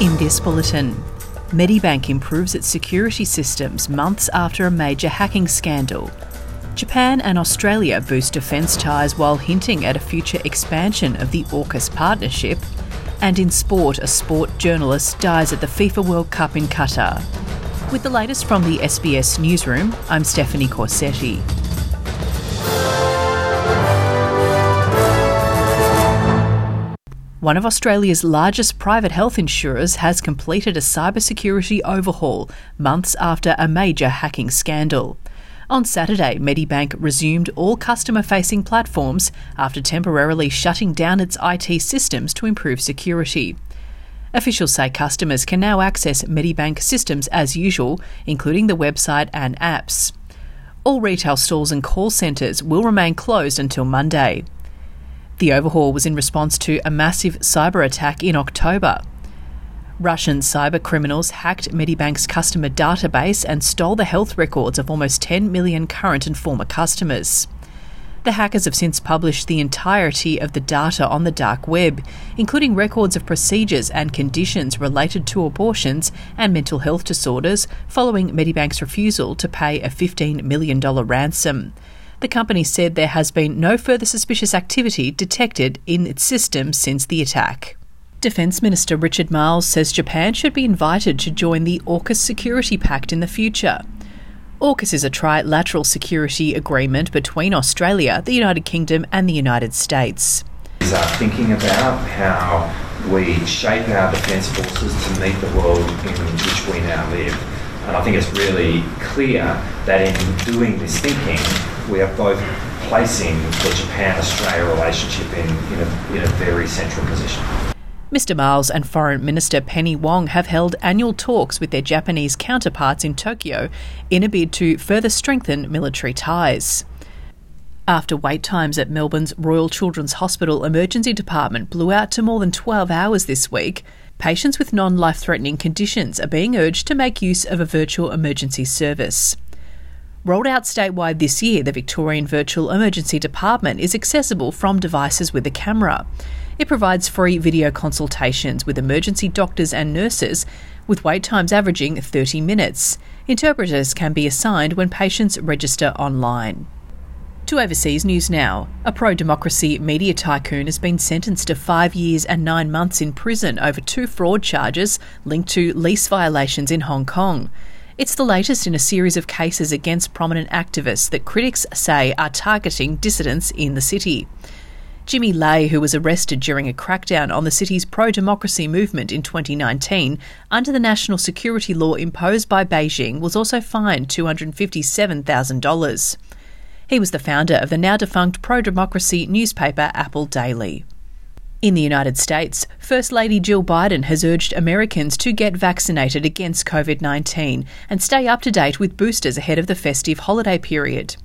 In this bulletin, Medibank improves its security systems months after a major hacking scandal. Japan and Australia boost defence ties while hinting at a future expansion of the AUKUS partnership. And in sport, a sport journalist dies at the FIFA World Cup in Qatar. With the latest from the SBS newsroom, I'm Stephanie Corsetti. One of Australia's largest private health insurers has completed a cybersecurity overhaul months after a major hacking scandal. On Saturday, Medibank resumed all customer facing platforms after temporarily shutting down its IT systems to improve security. Officials say customers can now access Medibank systems as usual, including the website and apps. All retail stores and call centres will remain closed until Monday. The overhaul was in response to a massive cyber attack in October. Russian cyber criminals hacked Medibank's customer database and stole the health records of almost 10 million current and former customers. The hackers have since published the entirety of the data on the dark web, including records of procedures and conditions related to abortions and mental health disorders, following Medibank's refusal to pay a $15 million ransom. The company said there has been no further suspicious activity detected in its system since the attack. Defence Minister Richard Marles says Japan should be invited to join the AUKUS Security Pact in the future. AUKUS is a trilateral security agreement between Australia, the United Kingdom, and the United States. Our thinking about how we shape our defence forces to meet the world in which we now live. And I think it's really clear that in doing this thinking, we are both placing the Japan Australia relationship in, in, a, in a very central position. Mr. Marles and Foreign Minister Penny Wong have held annual talks with their Japanese counterparts in Tokyo in a bid to further strengthen military ties. After wait times at Melbourne's Royal Children's Hospital Emergency Department blew out to more than 12 hours this week, patients with non life threatening conditions are being urged to make use of a virtual emergency service. Rolled out statewide this year, the Victorian Virtual Emergency Department is accessible from devices with a camera. It provides free video consultations with emergency doctors and nurses, with wait times averaging 30 minutes. Interpreters can be assigned when patients register online. To overseas news now. A pro democracy media tycoon has been sentenced to five years and nine months in prison over two fraud charges linked to lease violations in Hong Kong. It's the latest in a series of cases against prominent activists that critics say are targeting dissidents in the city. Jimmy Lai, who was arrested during a crackdown on the city's pro democracy movement in 2019 under the national security law imposed by Beijing, was also fined $257,000. He was the founder of the now defunct pro democracy newspaper Apple Daily. In the United States, First Lady Jill Biden has urged Americans to get vaccinated against COVID 19 and stay up to date with boosters ahead of the festive holiday period.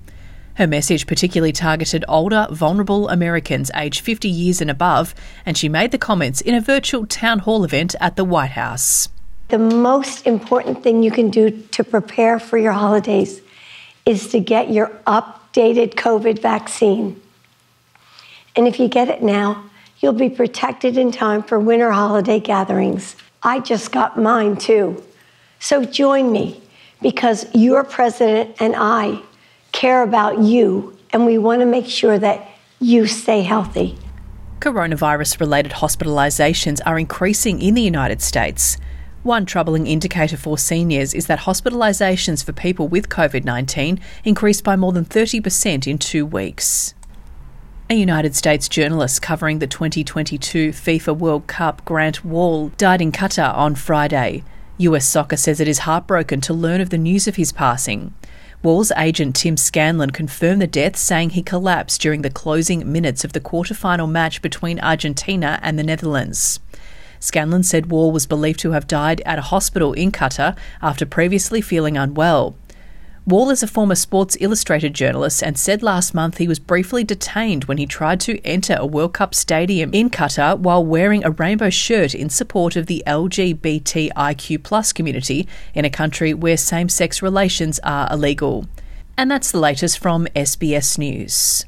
Her message particularly targeted older, vulnerable Americans aged 50 years and above, and she made the comments in a virtual town hall event at the White House. The most important thing you can do to prepare for your holidays is to get your updated COVID vaccine. And if you get it now, You'll be protected in time for winter holiday gatherings. I just got mine too. So join me because your president and I care about you and we want to make sure that you stay healthy. Coronavirus related hospitalisations are increasing in the United States. One troubling indicator for seniors is that hospitalisations for people with COVID 19 increased by more than 30% in two weeks. A United States journalist covering the 2022 FIFA World Cup, Grant Wahl, died in Qatar on Friday. US Soccer says it is heartbroken to learn of the news of his passing. Wahl's agent Tim Scanlon confirmed the death, saying he collapsed during the closing minutes of the quarter-final match between Argentina and the Netherlands. Scanlon said Wahl was believed to have died at a hospital in Qatar after previously feeling unwell. Wahl is a former Sports Illustrated journalist and said last month he was briefly detained when he tried to enter a World Cup stadium in Qatar while wearing a rainbow shirt in support of the LGBTIQ community in a country where same sex relations are illegal. And that's the latest from SBS News.